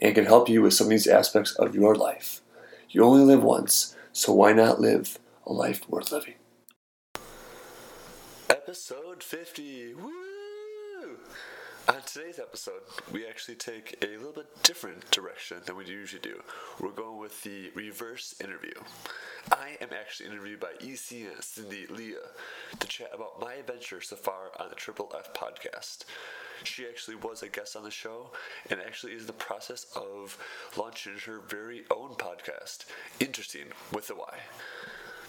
and can help you with some of these aspects of your life. You only live once, so why not live a life worth living? Episode 50. Woo! On today's episode, we actually take a little bit different direction than we usually do. We're going with the reverse interview. I am actually interviewed by EC and Cindy Leah to chat about my adventure so far on the Triple F podcast. She actually was a guest on the show and actually is in the process of launching her very own podcast, Interesting with the Y.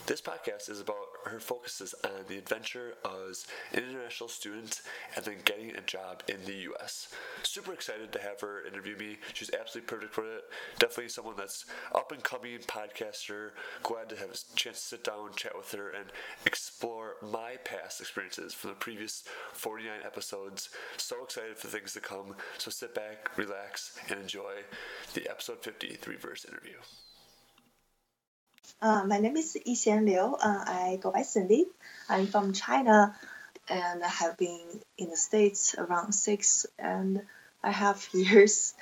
This podcast is about her focus is on the adventure as an international student and then getting a job in the U.S. Super excited to have her interview me. She's absolutely perfect for it. Definitely someone that's up and coming podcaster. Glad to have a chance to sit down, chat with her, and explore my past experiences from the previous 49 episodes. So excited for things to come. So sit back, relax, and enjoy the episode 50 the reverse interview. Uh, my name is Yixian Liu. Uh, I go by Cindy. I'm from China and I have been in the States around six and a half years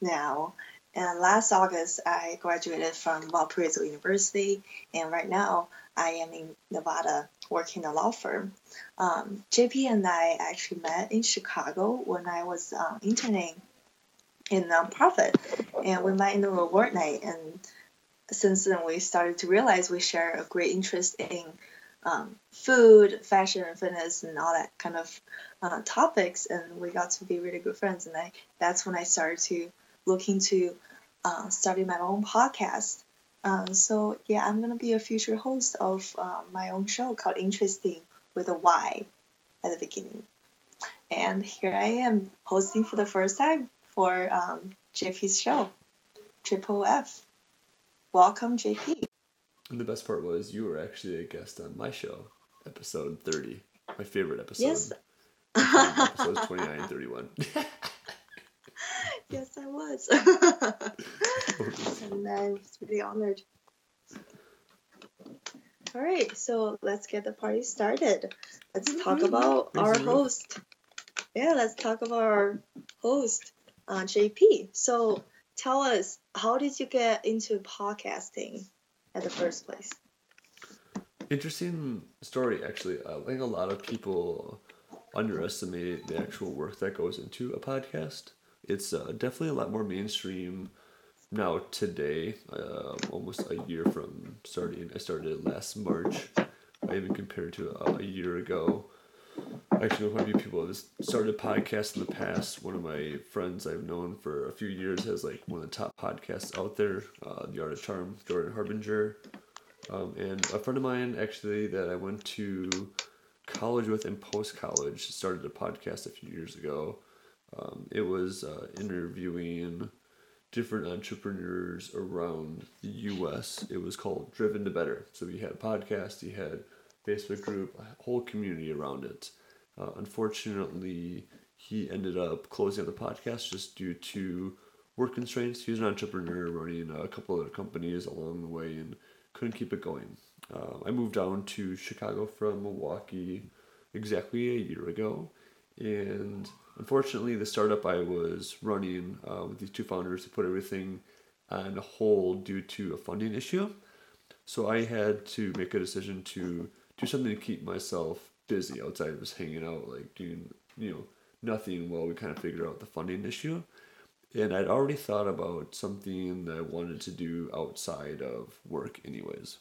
now. And last August, I graduated from Valparaiso University, and right now I am in Nevada working in a law firm. Um, JP and I actually met in Chicago when I was uh, interning in nonprofit, and we met in the reward night and since then we started to realize we share a great interest in um, food, fashion, fitness, and all that kind of uh, topics, and we got to be really good friends. And I that's when I started to look into uh, starting my own podcast. Um, so yeah, I'm gonna be a future host of uh, my own show called Interesting with a Y at the beginning. And here I am hosting for the first time for um, JP's show, Triple F. Welcome, JP. And the best part was you were actually a guest on my show, episode 30, my favorite episode. Yes. episodes 29 and 31. yes, I was. and I was really honored. All right, so let's get the party started. Let's talk about our host. Yeah, let's talk about our host, uh, JP. So, tell us how did you get into podcasting at the first place? Interesting story, actually. I think a lot of people underestimate the actual work that goes into a podcast. It's uh, definitely a lot more mainstream now today, uh, almost a year from starting. I started last March, I even compared to a, a year ago. Actually know quite a few people have started podcasts in the past. One of my friends I've known for a few years has like one of the top podcasts out there, uh, The Art of Charm, Jordan Harbinger. Um, and a friend of mine actually that I went to college with in post college started a podcast a few years ago. Um, it was uh, interviewing different entrepreneurs around the U.S. It was called Driven to Better. So he had a podcast, he had Facebook group, a whole community around it. Uh, unfortunately, he ended up closing the podcast just due to work constraints. He was an entrepreneur running a couple other companies along the way and couldn't keep it going. Uh, I moved down to Chicago from Milwaukee exactly a year ago, and unfortunately, the startup I was running uh, with these two founders put everything on hold due to a funding issue. So I had to make a decision to do something to keep myself busy outside of just hanging out, like doing, you know, nothing while we kind of figure out the funding issue. And I'd already thought about something that I wanted to do outside of work, anyways.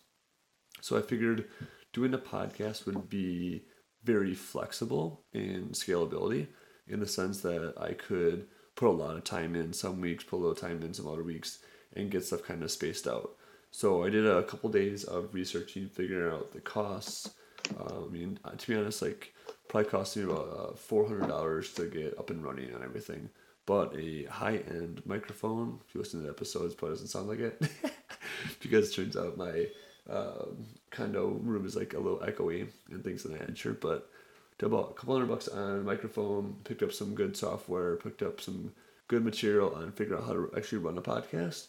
So I figured doing a podcast would be very flexible in scalability in the sense that I could put a lot of time in some weeks, put a little time in some other weeks, and get stuff kind of spaced out. So I did a couple days of researching, figuring out the costs. Uh, I mean, uh, to be honest, like probably cost me about uh, four hundred dollars to get up and running and everything. But a high end microphone. If you listen to the episodes, probably doesn't sound like it because it turns out my um, condo room is like a little echoey and things of that nature. But to about a couple hundred bucks on a microphone, picked up some good software, picked up some good material, and figured out how to actually run a podcast.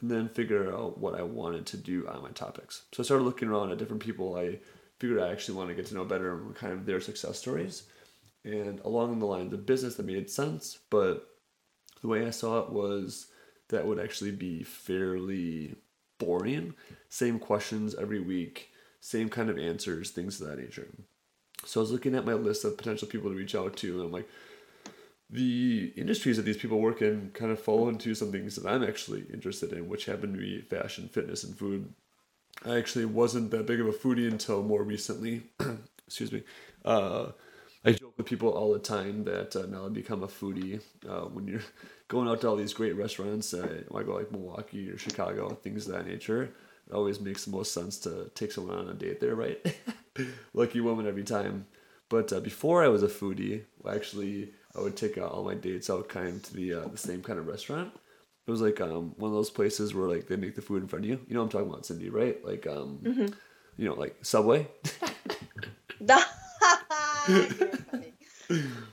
And then figure out what I wanted to do on my topics. So I started looking around at different people I figured I actually want to get to know better and kind of their success stories. And along the lines of business that made sense, but the way I saw it was that would actually be fairly boring. Same questions every week, same kind of answers, things of that nature. So I was looking at my list of potential people to reach out to, and I'm like, the industries that these people work in kind of fall into some things that I'm actually interested in, which happen to be fashion, fitness, and food. I actually wasn't that big of a foodie until more recently. Excuse me. Uh, I joke with people all the time that uh, now I become a foodie. Uh, when you're going out to all these great restaurants, uh, I go like Milwaukee or Chicago, things of that nature. It always makes the most sense to take someone on a date there, right? Lucky woman every time. But uh, before I was a foodie, actually, I would take uh, all my dates out kind of to the uh, the same kind of restaurant. It was like um, one of those places where like they make the food in front of you. You know what I'm talking about, Cindy, right? Like um, mm-hmm. you know, like Subway.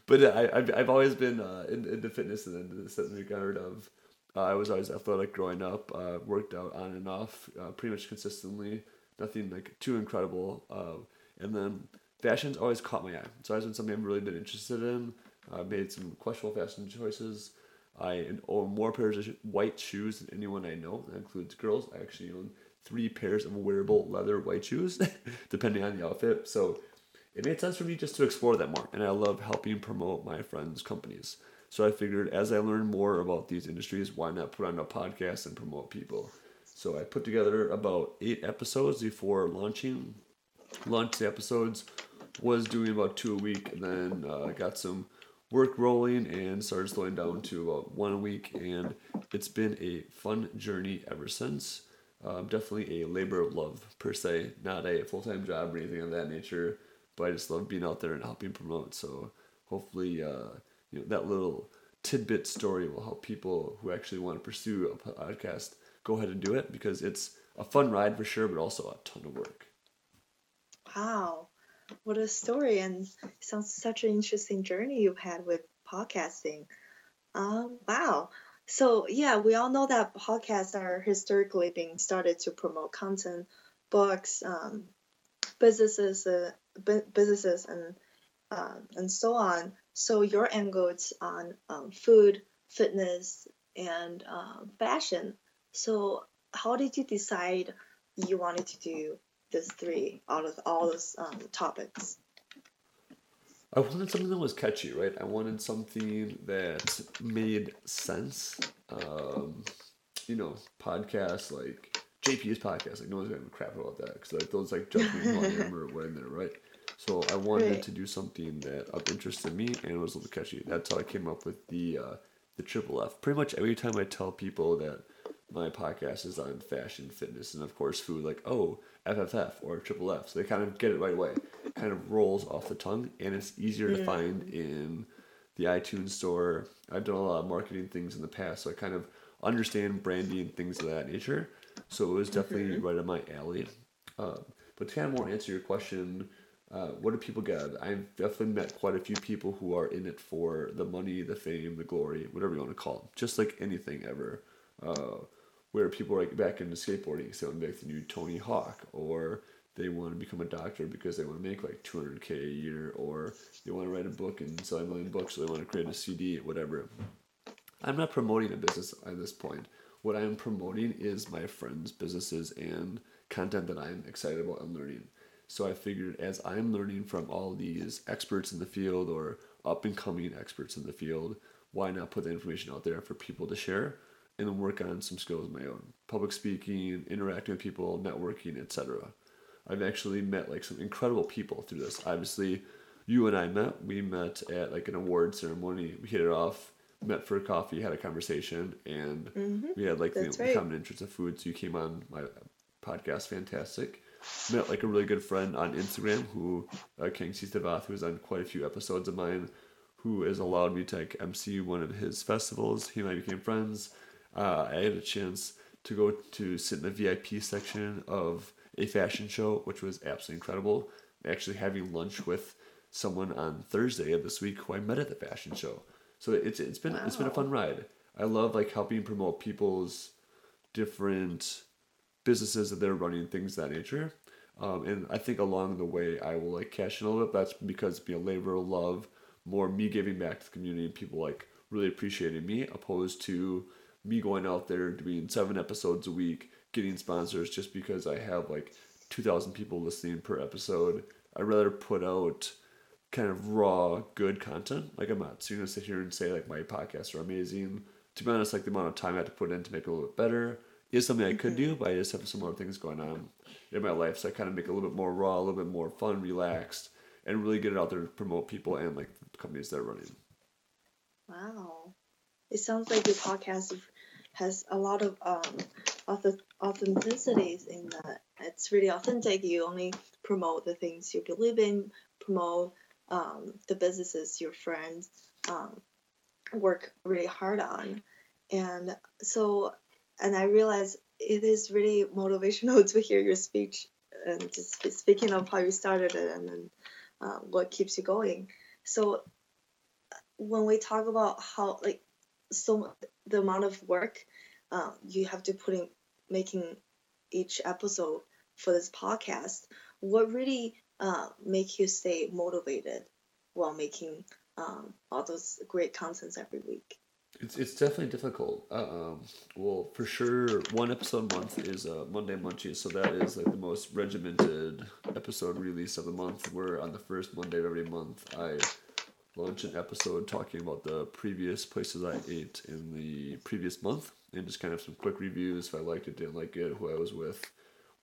but I, I've, I've always been uh, into fitness and into this regard of uh, I was always athletic growing up, uh, worked out on and off uh, pretty much consistently, nothing like too incredible. Uh, and then fashion's always caught my eye. So it's been something I've really been interested in. I made some questionable fashion choices. I own more pairs of white shoes than anyone I know. That includes girls. I actually own three pairs of wearable leather white shoes, depending on the outfit. So it made sense for me just to explore that more. And I love helping promote my friends' companies. So I figured as I learn more about these industries, why not put on a podcast and promote people? So I put together about eight episodes before launching. Launched the episodes, was doing about two a week, and then uh, got some work rolling and started slowing down to about one a week. And it's been a fun journey ever since. Um, definitely a labor of love per se, not a full time job or anything of that nature. But I just love being out there and helping promote. So hopefully, uh, you know, that little tidbit story will help people who actually want to pursue a podcast go ahead and do it because it's a fun ride for sure, but also a ton of work. Wow, what a story! And sounds such an interesting journey you've had with podcasting. Um, wow. So yeah, we all know that podcasts are historically being started to promote content, books, um, businesses, uh, businesses, and uh, and so on. So your angle is on um, food, fitness, and uh, fashion. So how did you decide you wanted to do these three out of all those um, topics? I wanted something that was catchy, right? I wanted something that made sense. Um, you know, podcasts like JP's podcast, like no one's gonna crap about that because like those like judgment on him or what in there, right? So I wanted right. to do something that of interest in me and was a little catchy. That's how I came up with the uh, the triple F. Pretty much every time I tell people that my podcast is on fashion, fitness, and of course food, like oh FFF or triple F, so they kind of get it right away. kind of rolls off the tongue, and it's easier to find in the iTunes store. I've done a lot of marketing things in the past, so I kind of understand branding and things of that nature. So it was definitely mm-hmm. right up my alley. Um, but to kind of more answer your question, uh, what do people get? I've definitely met quite a few people who are in it for the money, the fame, the glory, whatever you want to call it. Just like anything ever. Uh, where people are back into skateboarding, so they like the new Tony Hawk, or they want to become a doctor because they want to make like 200k a year, or they want to write a book and sell a million books, so they want to create a CD, whatever. I'm not promoting a business at this point. What I'm promoting is my friends' businesses and content that I'm excited about and learning. So I figured as I'm learning from all these experts in the field or up and coming experts in the field, why not put the information out there for people to share and then work on some skills of my own public speaking, interacting with people, networking, etc. I've actually met like some incredible people through this. Obviously, you and I met. We met at like an award ceremony. We hit it off, met for coffee, had a conversation, and mm-hmm. we had like the right. common interest of food. So you came on my podcast, fantastic met like a really good friend on Instagram who uh, King Stavath, who's on quite a few episodes of mine, who has allowed me to like MC one of his festivals. He and I became friends. Uh, I had a chance to go to sit in the VIP section of a fashion show, which was absolutely incredible. Actually, having lunch with someone on Thursday of this week who I met at the fashion show. So it's it's been it's been a fun ride. I love like helping promote people's different businesses that they're running, things of that nature. Um, and I think along the way I will like cash in a little bit. That's because be a labor of love, more me giving back to the community and people like really appreciating me, opposed to me going out there doing seven episodes a week, getting sponsors just because I have like two thousand people listening per episode. I'd rather put out kind of raw, good content. Like I'm not going to sit here and say like my podcasts are amazing. To be honest, like the amount of time I have to put in to make it a little bit better is something I could do, but I just have some other things going on in my life, so I kind of make it a little bit more raw, a little bit more fun, relaxed, and really get it out there to promote people and like the companies that are running. Wow, it sounds like your podcast has a lot of um authenticities in that. It's really authentic. You only promote the things you believe in, promote um, the businesses your friends um, work really hard on. And so, and I realize it is really motivational to hear your speech and just speaking of how you started it and then uh, what keeps you going. So, when we talk about how, like, so the amount of work uh, you have to put in making each episode for this podcast, what really uh, make you stay motivated while making um, all those great contents every week? It's, it's definitely difficult. Um, well, for sure, one episode a month is uh, Monday Munchies, so that is like the most regimented episode release of the month. Where on the first Monday of every month, I launch an episode talking about the previous places I ate in the previous month, and just kind of some quick reviews if I liked it, didn't like it, who I was with,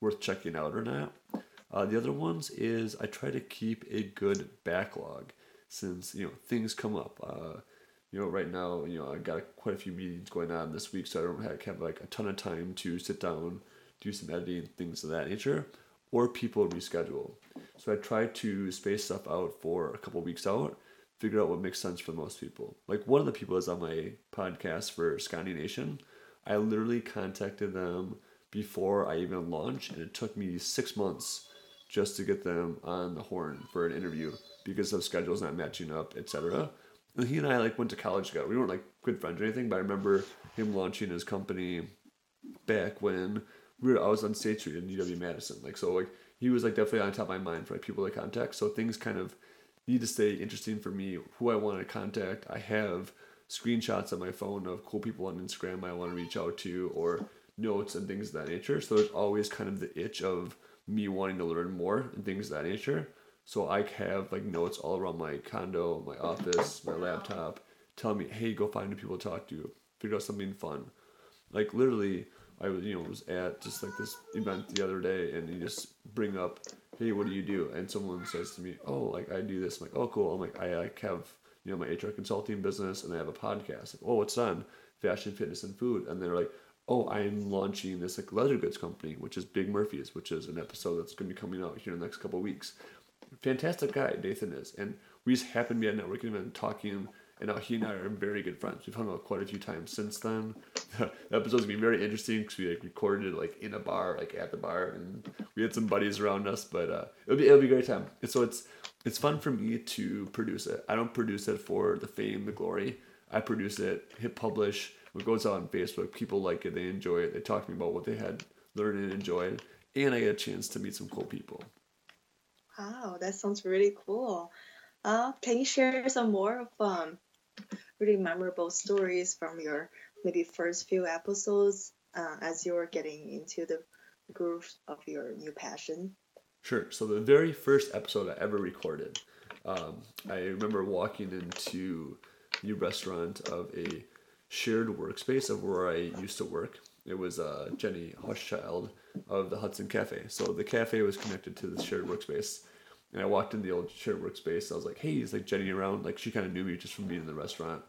worth checking out or not. Uh, the other ones is I try to keep a good backlog since you know things come up. Uh, you know, right now, you know, I got quite a few meetings going on this week, so I don't have, have like a ton of time to sit down, do some editing, things of that nature, or people reschedule. So I try to space stuff out for a couple weeks out, figure out what makes sense for most people. Like one of the people is on my podcast for Scotty Nation. I literally contacted them before I even launched, and it took me six months just to get them on the horn for an interview because of schedules not matching up, etc. And he and I like went to college together. We weren't like good friends or anything, but I remember him launching his company back when we were I was on State Street in UW Madison. Like so like he was like definitely on top of my mind for like people to contact. So things kind of need to stay interesting for me, who I want to contact. I have screenshots on my phone of cool people on Instagram I want to reach out to or notes and things of that nature. So there's always kind of the itch of me wanting to learn more and things of that nature. So I have like notes all around my condo, my office, my laptop, telling me, hey, go find new people to talk to, figure out something fun. Like literally, I was you know was at just like this event the other day, and you just bring up, hey, what do you do? And someone says to me, oh, like I do this. I'm like, oh, cool. I'm like, I like have you know my HR consulting business, and I have a podcast. Like, oh, what's on? Fashion, fitness, and food. And they're like, oh, I'm launching this like leather goods company, which is Big Murphy's, which is an episode that's going to be coming out here in the next couple weeks. Fantastic guy, Nathan is, and we just happened to be at networking event talking, and now he and I are very good friends. We've hung out quite a few times since then. the episode's gonna be very interesting because we like recorded it like in a bar, like at the bar, and we had some buddies around us. But uh, it'll be it'll be a great time. And so it's it's fun for me to produce it. I don't produce it for the fame, the glory. I produce it, hit publish it goes out on Facebook. People like it. They enjoy it. They talk to me about what they had learned and enjoyed. And I get a chance to meet some cool people. Wow, that sounds really cool. Uh, can you share some more of um, really memorable stories from your maybe first few episodes uh, as you were getting into the groove of your new passion? Sure. So the very first episode I ever recorded, um, I remember walking into the restaurant of a shared workspace of where I used to work. It was uh, Jenny Hushchild of the Hudson Cafe. So the cafe was connected to the shared workspace. And I walked in the old shared workspace. I was like, hey, is like Jenny around? Like she kind of knew me just from being in the restaurant.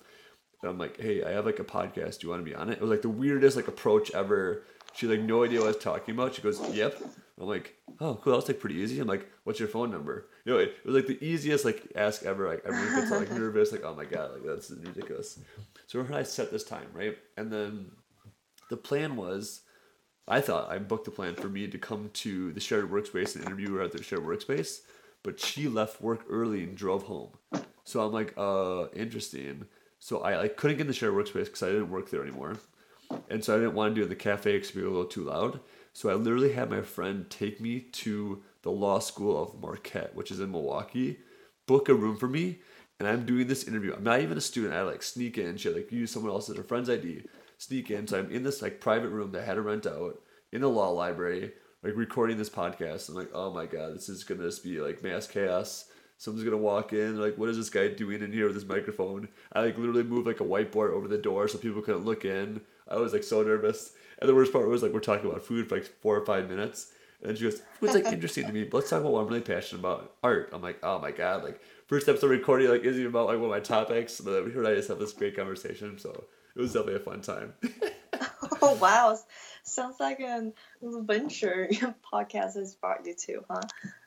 And I'm like, hey, I have like a podcast. Do you want to be on it? It was like the weirdest like approach ever. She like no idea what I was talking about. She goes, yep. I'm like, oh, cool. That was like pretty easy. I'm like, what's your phone number? You know, it, it was like the easiest like ask ever. Like everyone gets like nervous. Like, oh my god, like that's ridiculous. So her I set this time right, and then the plan was, I thought I booked the plan for me to come to the shared workspace and interview her at the shared workspace, but she left work early and drove home. So I'm like, uh, interesting. So I like couldn't get in the shared workspace because I didn't work there anymore, and so I didn't want to do the cafe because it'd a little too loud. So I literally had my friend take me to the law school of Marquette, which is in Milwaukee, book a room for me, and I'm doing this interview. I'm not even a student. I like sneak in. She like use someone else's her friend's ID, sneak in. So I'm in this like private room that I had to rent out in the law library, like recording this podcast. I'm like, oh my god, this is gonna just be like mass chaos. Someone's gonna walk in, like, what is this guy doing in here with his microphone? I like literally moved like a whiteboard over the door so people couldn't look in. I was like so nervous. And the worst part was like we're talking about food for like four or five minutes. And she goes, Food's like interesting to me, but let's talk about what I'm really passionate about. Art. I'm like, oh my god, like first episode recording like isn't about like one of my topics, but here I just have this great conversation. So it was definitely a fun time. oh wow. Sounds like an adventure podcast has brought you too, huh?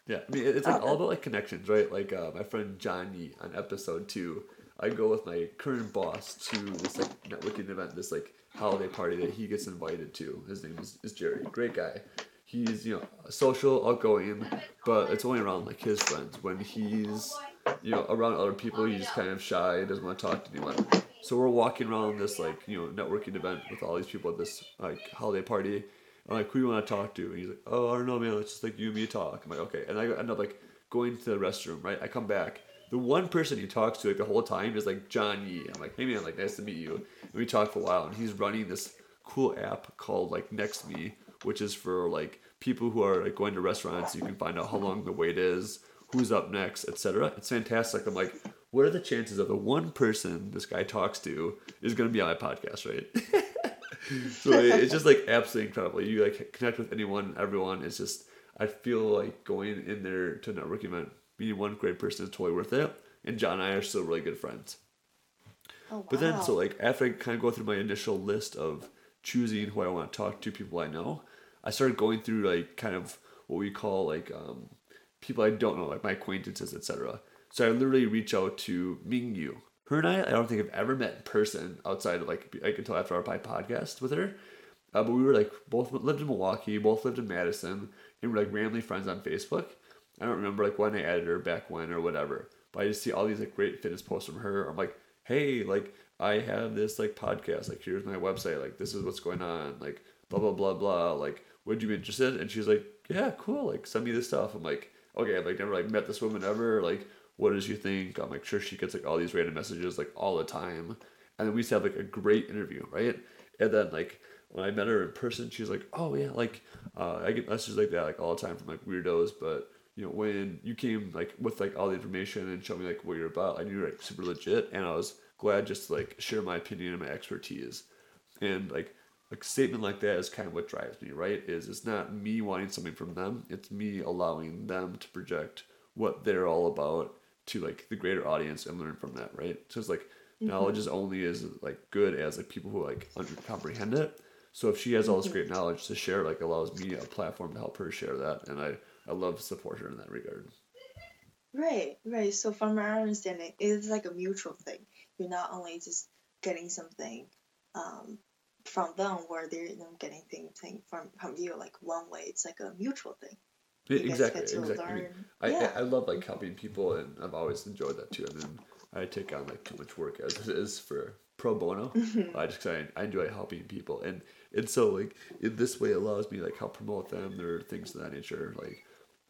Yeah, I mean it's like all about like connections, right? Like uh, my friend Johnny on episode two, I go with my current boss to this like networking event, this like holiday party that he gets invited to. His name is, is Jerry. Great guy. He's, you know, social, outgoing, but it's only around like his friends. When he's, you know, around other people, he's kind of shy, doesn't want to talk to anyone. So we're walking around this like, you know, networking event with all these people at this like holiday party. I'm like, who do you want to talk to? And he's like, oh, I don't know, man. It's just like you and me talk. I'm like, okay. And I end up like going to the restroom, right? I come back the one person he talks to like the whole time is like John Yi. I'm like, hey man, like nice to meet you. And we talk for a while, and he's running this cool app called like Next Me, which is for like people who are like going to restaurants. You can find out how long the wait is, who's up next, etc. It's fantastic. I'm like, what are the chances of the one person this guy talks to is going to be on my podcast, right? so it's just like absolutely incredible. You like connect with anyone, everyone. It's just I feel like going in there to a networking event meeting one great person is totally worth it. And John and I are still really good friends. Oh, wow. But then, so like after I kind of go through my initial list of choosing who I want to talk to, people I know, I started going through like kind of what we call like um, people I don't know, like my acquaintances, etc. So I literally reach out to Ming Yu. Her and I, I don't think I've ever met in person outside of like I until after our podcast with her. Uh, but we were like both lived in Milwaukee, both lived in Madison, and we're like randomly friends on Facebook. I don't remember like when I added her back when or whatever. But I just see all these like great fitness posts from her. I'm like, hey, like I have this like podcast. Like here's my website. Like this is what's going on. Like blah blah blah blah. Like would you be interested? And she's like, yeah, cool. Like send me this stuff. I'm like, okay. I've like never like met this woman ever. Like what does she think? I'm like sure she gets like all these random messages like all the time. And then we used to have like a great interview, right? And then like when I met her in person, she's like, oh yeah, like uh, I get messages like that like all the time from like weirdos, but you know, when you came like with like all the information and showed me like what you're about, I knew you're like super legit, and I was glad just to like share my opinion and my expertise. And like a statement like that is kind of what drives me, right? Is it's not me wanting something from them; it's me allowing them to project what they're all about to like the greater audience and learn from that, right? So it's like mm-hmm. knowledge is only as like good as like people who like under comprehend it. So if she has all this mm-hmm. great knowledge to share, like allows me a platform to help her share that, and I I love support her in that regard. Right, right. So from my understanding, it's like a mutual thing. You're not only just getting something um, from them where they're you know, getting things from, from you like one way. It's like a mutual thing. You exactly, exactly. I, mean, I, yeah. I, I, love like helping people, and I've always enjoyed that too. And then I take on like too much work as it is for pro bono. Mm-hmm. I just I, I enjoy helping people, and and so like in this way it allows me like help promote them or things of that nature. Like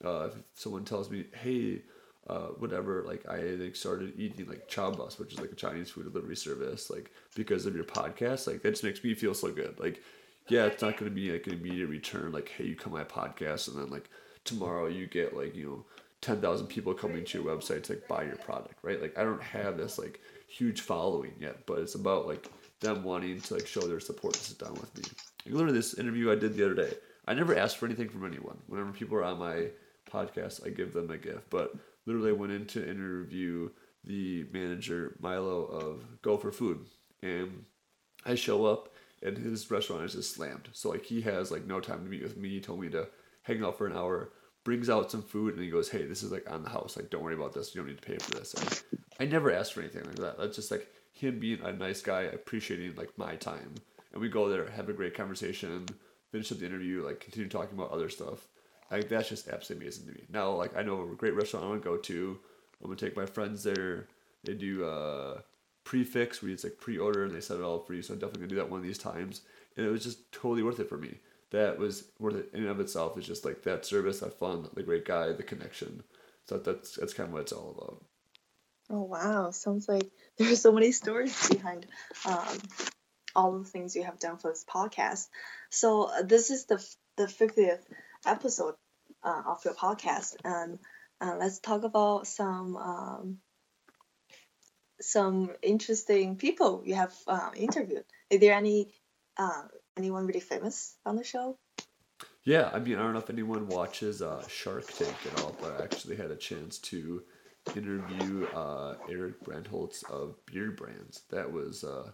uh, if someone tells me, hey, uh, whatever, like I like started eating like Chowbus, which is like a Chinese food delivery service, like because of your podcast, like that just makes me feel so good. Like, yeah, it's not gonna be like an immediate return, like, hey, you come my podcast, and then like tomorrow you get like you know ten thousand people coming to your website to like buy your product, right? Like I don't have this like huge following yet, but it's about like them wanting to like show their support to sit down with me. Like literally this interview I did the other day, I never asked for anything from anyone. Whenever people are on my podcast, I give them a gift. But literally, I went in to interview the manager Milo of Go for Food, and I show up, and his restaurant is just slammed. So like he has like no time to meet with me. He told me to hang out for an hour, brings out some food, and he goes, "Hey, this is like on the house. Like, don't worry about this. You don't need to pay for this." And I never asked for anything like that. That's just like him being a nice guy, appreciating like my time, and we go there, have a great conversation, finish up the interview, like continue talking about other stuff. Like that's just absolutely amazing to me. Now, like I know a great restaurant I want to go to. I'm gonna take my friends there. They do uh, prix fixe where it's like pre-order and they set it all for you. So I'm definitely gonna do that one of these times. And it was just totally worth it for me. That was worth it in and of itself. It's just like that service, that fun, the great guy, the connection. So that's that's kind of what it's all about. Oh wow! Sounds like there are so many stories behind um, all the things you have done for this podcast. So uh, this is the the fiftieth episode uh, of your podcast, and uh, let's talk about some um, some interesting people you have uh, interviewed. Is there any uh, anyone really famous on the show? Yeah, I mean, I don't know if anyone watches uh, Shark Tank at all, but I actually had a chance to interview uh, Eric Bandholz of Beard Brands. That was uh,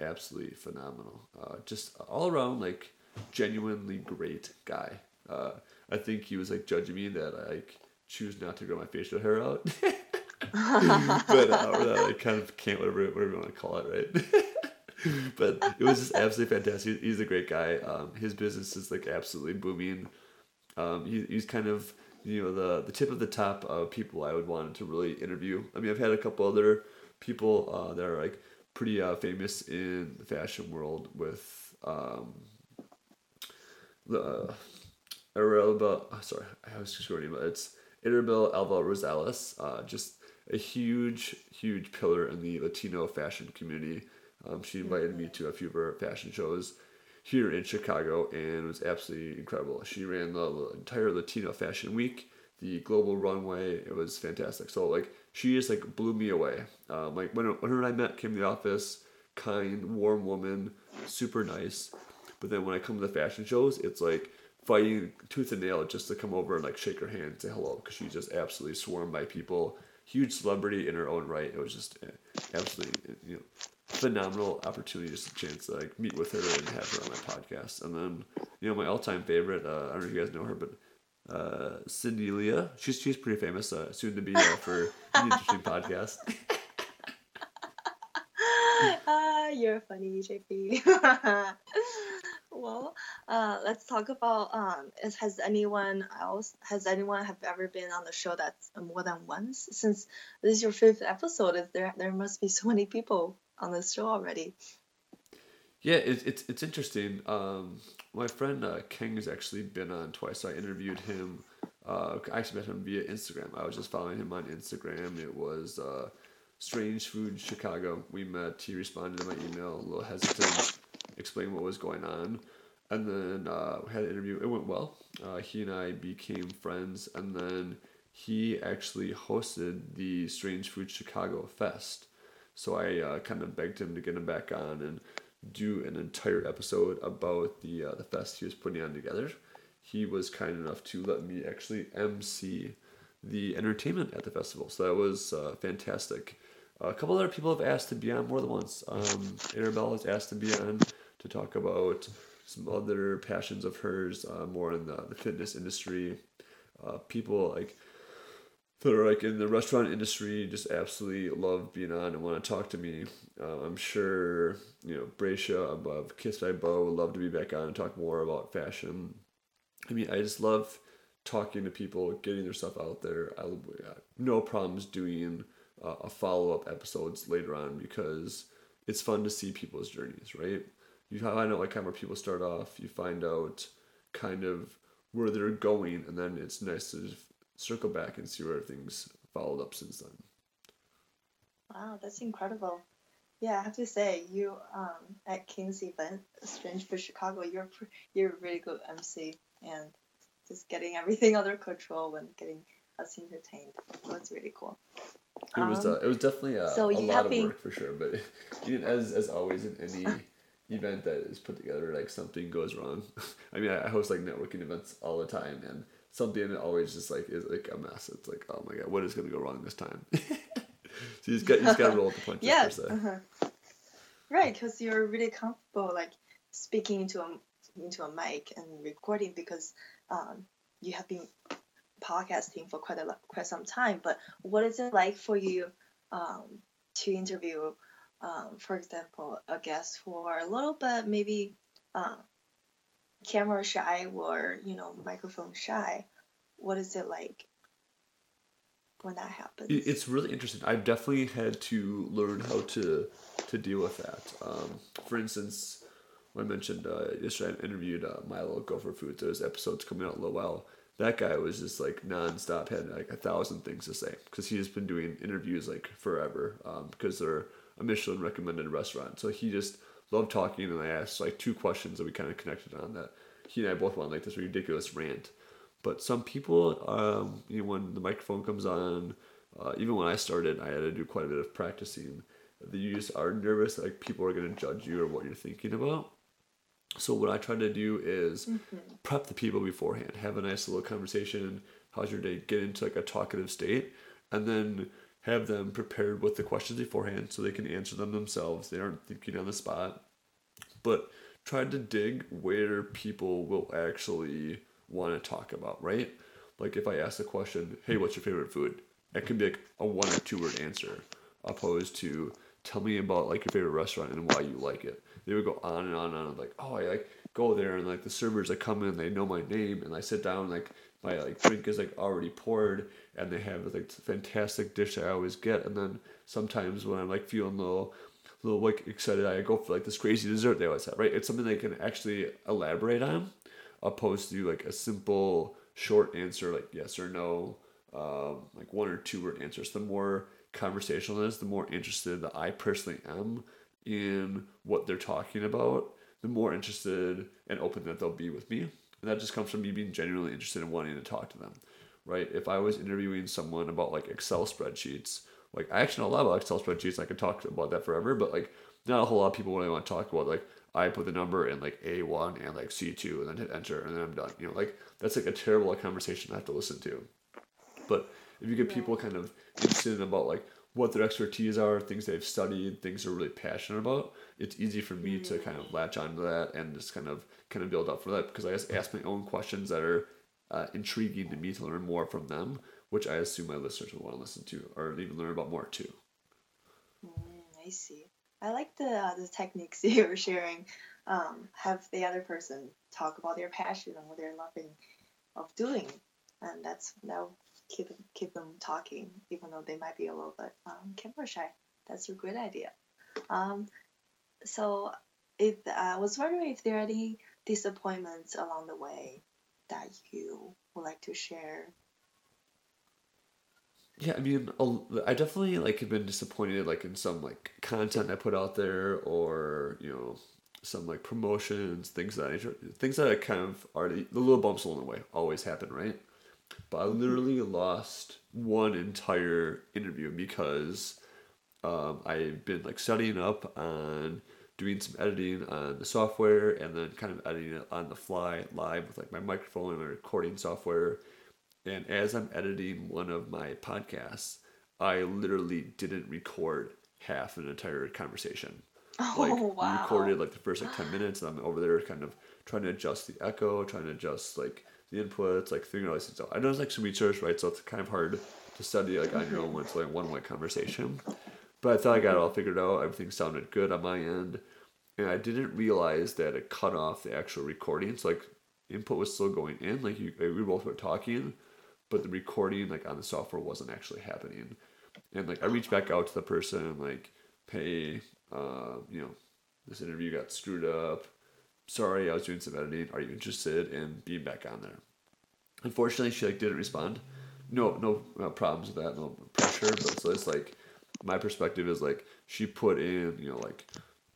absolutely phenomenal. Uh, just all around, like, genuinely great guy. Uh, I think he was like judging me that I like choose not to grow my facial hair out. but uh, or that I kind of can't whatever whatever you want to call it, right? but it was just absolutely fantastic. He's a great guy. Um, his business is like absolutely booming. Um, he, he's kind of you know the the tip of the top of people I would want to really interview. I mean, I've had a couple other people uh, that are like pretty uh, famous in the fashion world with um, the uh, Arabella. Oh, sorry, I was just reading, but it's Arabel Alva Rosales. Uh, just a huge, huge pillar in the Latino fashion community. Um, she invited me to a few of her fashion shows here in Chicago, and it was absolutely incredible. She ran the entire Latino Fashion Week, the global runway. It was fantastic. So like she just like blew me away. Um, like when when her and I met, came to the office, kind, warm woman, super nice. But then when I come to the fashion shows, it's like fighting tooth and nail just to come over and like shake her hand and say hello because she's just absolutely swarmed by people. Huge celebrity in her own right. It was just eh, absolutely you know phenomenal opportunity, just a chance to like meet with her and have her on my podcast. And then you know my all time favorite. Uh, I don't know if you guys know her, but uh, Cindy Leah. She's she's pretty famous. Uh, soon to be uh, for an interesting podcast. Ah, you're funny, JP. well, uh, let's talk about um, is, has anyone else has anyone have ever been on the show that's more than once? Since this is your fifth episode, is there there must be so many people on this show already. Yeah, it, it's it's interesting. Um, my friend uh, King has actually been on twice. I interviewed him. Uh, I actually met him via Instagram. I was just following him on Instagram. It was uh, Strange Food Chicago. We met. He responded to my email, a little hesitant, explained what was going on, and then uh, we had an interview. It went well. Uh, he and I became friends, and then he actually hosted the Strange Food Chicago Fest. So I uh, kind of begged him to get him back on and do an entire episode about the uh, the fest he was putting on together. He was kind enough to let me actually MC the entertainment at the festival, so that was uh, fantastic. a couple other people have asked to be on more than once. Um, Arabelle has asked to be on to talk about some other passions of hers, uh, more in the, the fitness industry. Uh, people like that are like in the restaurant industry just absolutely love being on and want to talk to me. Uh, I'm sure you know Bracia above Kiss by Bo would love to be back on and talk more about fashion. I mean, I just love talking to people, getting their stuff out there. I no problems doing uh, a follow up episodes later on because it's fun to see people's journeys, right? You find out like kind of where people start off. You find out kind of where they're going, and then it's nice to circle back and see where things followed up since then. Wow, that's incredible. Yeah, I have to say, you um, at King's event, Strange Food Chicago, you're you're a really good MC and just getting everything under control and getting us entertained. That's really cool. It was uh, it was definitely a, so a lot of work for sure, but as as always in any event that is put together, like something goes wrong. I mean, I host like networking events all the time, and something always just like is like a mess. It's like, oh my god, what is going to go wrong this time? so you just got you just got to roll with the punches. yes, uh-huh. right, because you're really comfortable like speaking into a into a mic and recording because um, you have been podcasting for quite a quite some time, but what is it like for you um, to interview, um, for example, a guest for a little bit maybe uh, camera shy or you know microphone shy? What is it like when that happens? It's really interesting. I've definitely had to learn how to to deal with that. Um, for instance, I mentioned uh, yesterday, I interviewed uh, Milo Gopher Foods. Those episodes coming out a little while. That guy was just like nonstop, had like a thousand things to say because he's been doing interviews like forever. Um, because they're a Michelin recommended restaurant, so he just loved talking. And I asked like two questions that we kind of connected on that he and I both went like this ridiculous rant. But some people, um, you know, when the microphone comes on, uh, even when I started, I had to do quite a bit of practicing. You just are nervous, like people are going to judge you or what you're thinking about. So what I try to do is prep the people beforehand, have a nice little conversation. How's your day? Get into like a talkative state, and then have them prepared with the questions beforehand so they can answer them themselves. They aren't thinking on the spot but try to dig where people will actually want to talk about, right? Like if I ask the question, "Hey, what's your favorite food?" It could be like a one or two word answer, opposed to "Tell me about like your favorite restaurant and why you like it." They would go on and on and on, like, "Oh, I like go there and like the servers that come in, they know my name, and I sit down like my like drink is like already poured, and they have like fantastic dish that I always get, and then sometimes when I'm like feeling low little like excited I go for like this crazy dessert they always have, right? It's something they can actually elaborate on, opposed to like a simple short answer like yes or no, um, like one or two word answers. The more conversational it is, the more interested that I personally am in what they're talking about, the more interested and open that they'll be with me. And that just comes from me being genuinely interested in wanting to talk to them, right? If I was interviewing someone about like Excel spreadsheets, like I actually know a lot about Excel spreadsheets. I could talk about that forever, but like not a whole lot of people I want to talk about like I put the number in like A one and like C two and then hit enter and then I'm done. You know, like that's like a terrible conversation I have to listen to. But if you get people kind of interested about like what their expertise are, things they've studied, things they're really passionate about, it's easy for me to kind of latch onto that and just kind of kind of build up for that because I just ask my own questions that are uh, intriguing to me to learn more from them, which I assume my listeners will want to listen to or even learn about more too. I see. I like the uh, the techniques you're sharing. Um, have the other person talk about their passion and what they're loving of doing, and that's that keep keep them talking, even though they might be a little bit um, camera shy. That's a great idea. Um, so, if I was wondering if there are any disappointments along the way that you would like to share. Yeah, I mean, I definitely like have been disappointed like in some like content I put out there or you know some like promotions, things that I things that I kind of already the little bumps along the way always happen, right? But I literally lost one entire interview because um, I've been like studying up on doing some editing on the software and then kind of editing it on the fly live with like my microphone and my recording software. And as I'm editing one of my podcasts, I literally didn't record half an entire conversation. Oh Like wow! recorded like the first like ten minutes, and I'm over there kind of trying to adjust the echo, trying to adjust like the inputs, like figuring all these things out. I know it's like some research, right? So it's kind of hard to study like on your own when it's like one way conversation. But I thought I got it all figured out. Everything sounded good on my end, and I didn't realize that it cut off the actual recording. So like input was still going in, like you, we both were talking, but the recording like on the software wasn't actually happening. And like I reached back out to the person and like, hey, uh, you know, this interview got screwed up. Sorry, I was doing some editing. Are you interested in being back on there? Unfortunately, she like didn't respond. No, no uh, problems with that. No pressure. But so it's like my perspective is like she put in, you know, like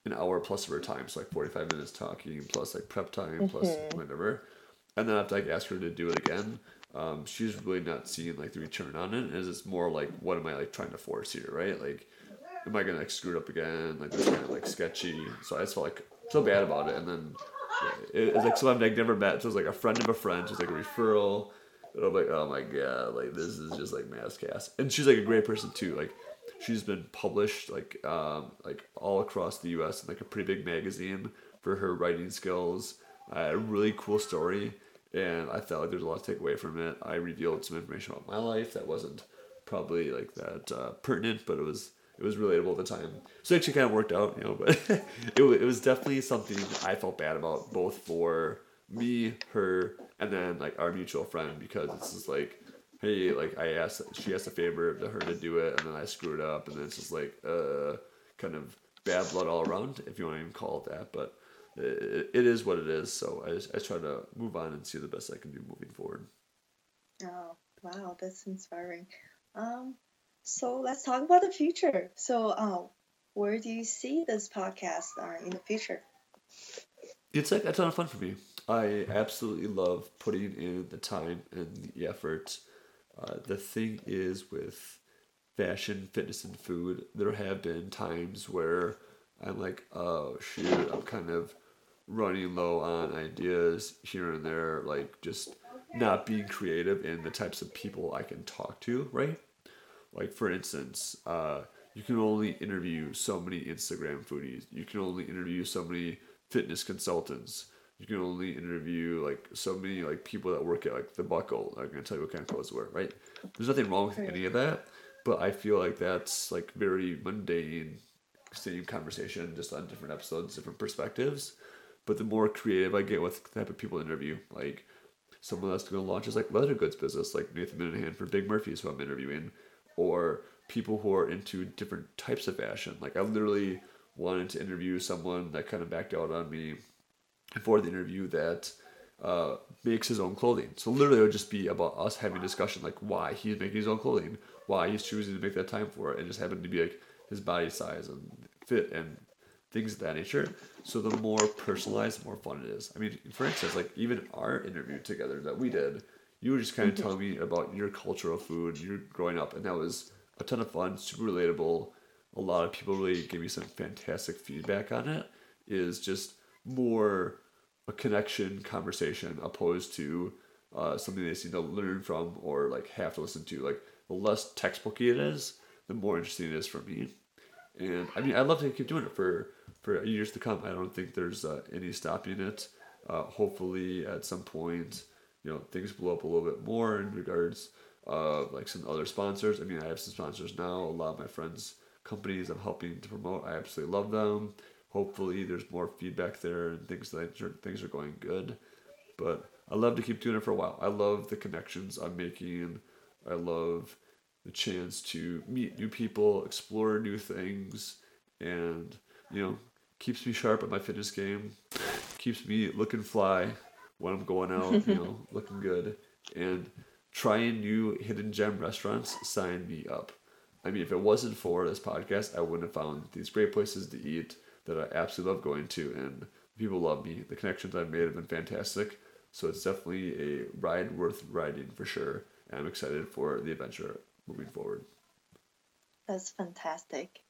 an hour plus of her time, so like forty five minutes talking plus like prep time plus whatever. And then I have to like ask her to do it again. Um, she's really not seeing like the return on it. Is it's more like what am I like trying to force here, right? Like, am I gonna like screw it up again? Like this kind of like sketchy. So I just felt like so bad about it. And then it, it's like someone I've never met. So it was like a friend of a friend. She's like a referral. And I'm like, oh my god, like this is just like mass cast. And she's like a great person too. Like she's been published like um like all across the U.S. in like a pretty big magazine for her writing skills. Uh, a really cool story. and I felt like there's a lot to take away from it. I revealed some information about my life that wasn't probably like that uh, pertinent, but it was it was relatable at the time. So it actually kind of worked out, you know. But it, it was definitely something I felt bad about, both for me, her, and then like our mutual friend, because it's just like, hey, like I asked, she asked a favor to her to do it, and then I screwed up, and then it's just like, uh, kind of bad blood all around, if you want to even call it that. But it, it is what it is. So I just, I try to move on and see the best I can do moving forward. Oh wow, that's inspiring. Um, so let's talk about the future. So, uh, where do you see this podcast uh, in the future? It's like a ton of fun for me. I absolutely love putting in the time and the effort. Uh, the thing is with fashion, fitness, and food, there have been times where I'm like, oh shoot, I'm kind of running low on ideas here and there, like just not being creative in the types of people I can talk to, right? Like for instance, uh, you can only interview so many Instagram foodies. You can only interview so many fitness consultants. You can only interview like so many like people that work at like the Buckle. I'm gonna tell you what kind of clothes to wear, right? There's nothing wrong with any of that, but I feel like that's like very mundane, same conversation just on different episodes, different perspectives. But the more creative I get with the type of people I interview, like someone that's going to launch his like leather goods business, like Nathan Minahan for Big Murphy's, who I'm interviewing, or people who are into different types of fashion. Like I literally wanted to interview someone that kind of backed out on me for the interview that uh, makes his own clothing. So literally, it would just be about us having a discussion, like why he's making his own clothing, why he's choosing to make that time for it, and just happened to be like his body size and fit and things of that nature. So the more personalized, the more fun it is. I mean, for instance, like even our interview together that we did, you were just kind of mm-hmm. telling me about your cultural food, your growing up, and that was a ton of fun, super relatable. A lot of people really gave me some fantastic feedback on it. Is just more a connection conversation opposed to uh, something they seem to learn from or like have to listen to. Like the less textbooky it is, the more interesting it is for me. And I mean, I'd love to keep doing it for for years to come. I don't think there's uh, any stopping it. Uh, hopefully, at some point, you know, things blow up a little bit more in regards of like some other sponsors. I mean, I have some sponsors now. A lot of my friends' companies I'm helping to promote. I absolutely love them. Hopefully, there's more feedback there and things that things are going good. But I love to keep doing it for a while. I love the connections I'm making. I love the chance to meet new people, explore new things, and you know, keeps me sharp at my fitness game, keeps me looking fly when I'm going out, you know, looking good, and trying new hidden gem restaurants. Sign me up. I mean, if it wasn't for this podcast, I wouldn't have found these great places to eat that I absolutely love going to, and people love me. The connections I've made have been fantastic. So it's definitely a ride worth riding for sure. And I'm excited for the adventure moving forward. That's fantastic.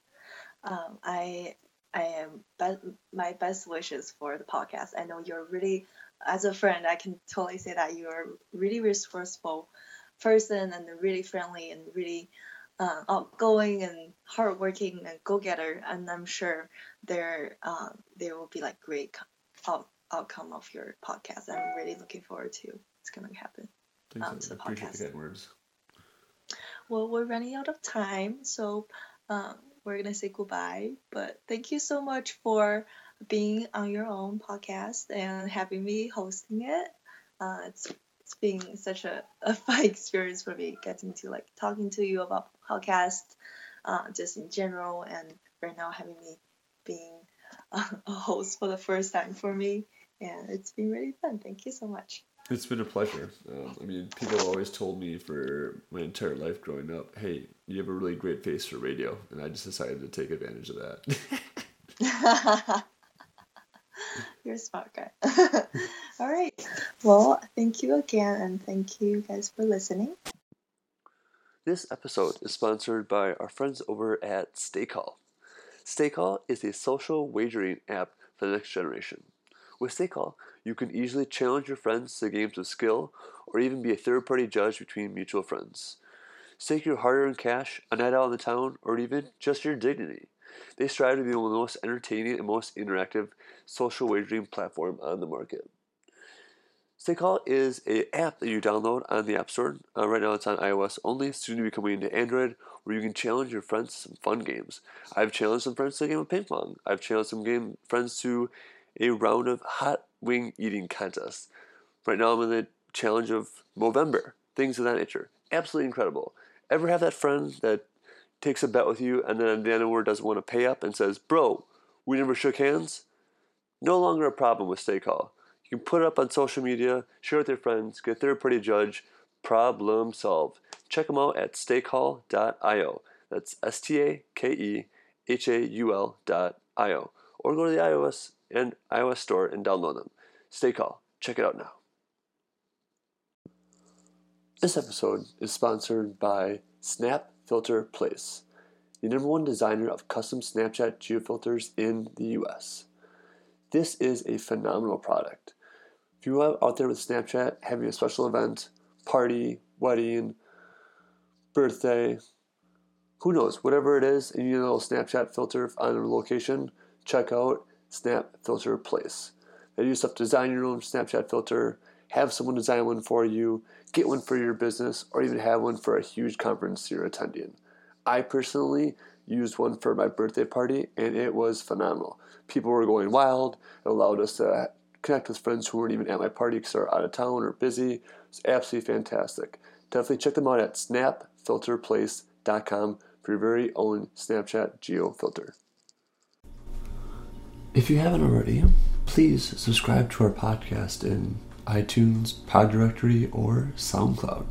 Um, I I am be- my best wishes for the podcast. I know you're really, as a friend, I can totally say that you're a really resourceful person and really friendly and really uh, outgoing and hardworking and go getter. And I'm sure there uh, there will be like great out- outcome of your podcast. I'm really looking forward to it's gonna happen. Thanks, um, to the I appreciate the words. Well, we're running out of time, so um, we're gonna say goodbye. But thank you so much for being on your own podcast and having me hosting it. Uh, it's it's been such a, a fun experience for me getting to like talking to you about podcast, uh, just in general, and right now having me being a, a host for the first time for me, and it's been really fun. Thank you so much. It's been a pleasure. Um, I mean, people always told me for my entire life growing up, "Hey, you have a really great face for radio," and I just decided to take advantage of that. You're a smart guy. All right. Well, thank you again, and thank you guys for listening. This episode is sponsored by our friends over at StakeHaul. StakeHaul is a social wagering app for the next generation. With StakeHaul, you can easily challenge your friends to games of skill or even be a third party judge between mutual friends. Stake your hard earned cash, a night out in the town, or even just your dignity. They strive to be the most entertaining and most interactive social wagering platform on the market. StakeHaul is a app that you download on the App Store. Uh, right now it's on iOS only, soon to be coming to Android, where you can challenge your friends to some fun games. I've challenged some friends to a game of ping pong. I've challenged some game friends to a round of hot wing eating contest. Right now I'm in the challenge of Movember, things of that nature. Absolutely incredible. Ever have that friend that takes a bet with you and then the of doesn't want to pay up and says, Bro, we never shook hands? No longer a problem with StakeHaul. You can put it up on social media, share it with your friends, get a third party judge, problem solved. Check them out at stakehaul.io. That's S T A K E H A U L dot io. Or go to the iOS and iOS store and download them. StakeHaul. Check it out now. This episode is sponsored by Snap Filter Place, the number one designer of custom Snapchat geofilters in the US. This is a phenomenal product. If you are out there with Snapchat having a special event, party, wedding, birthday, who knows, whatever it is, and you need a little Snapchat filter on a location, check out Snap Filter Place. They use stuff design your own Snapchat filter, have someone design one for you, get one for your business, or even have one for a huge conference you're attending. I personally used one for my birthday party and it was phenomenal. People were going wild. It allowed us to connect with friends who weren't even at my party because they're out of town or busy. It's absolutely fantastic. Definitely check them out at snapfilterplace.com for your very own Snapchat geo filter. If you haven't already, please subscribe to our podcast in iTunes, Pod Directory, or SoundCloud.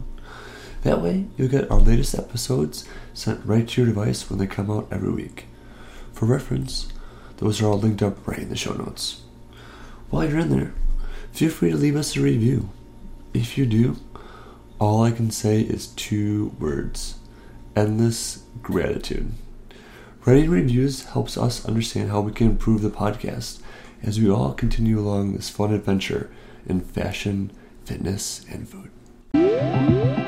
That way, you'll get our latest episodes sent right to your device when they come out every week. For reference, those are all linked up right in the show notes. While you're in there, feel free to leave us a review. If you do, all I can say is two words endless gratitude. Writing reviews helps us understand how we can improve the podcast as we all continue along this fun adventure in fashion, fitness, and food.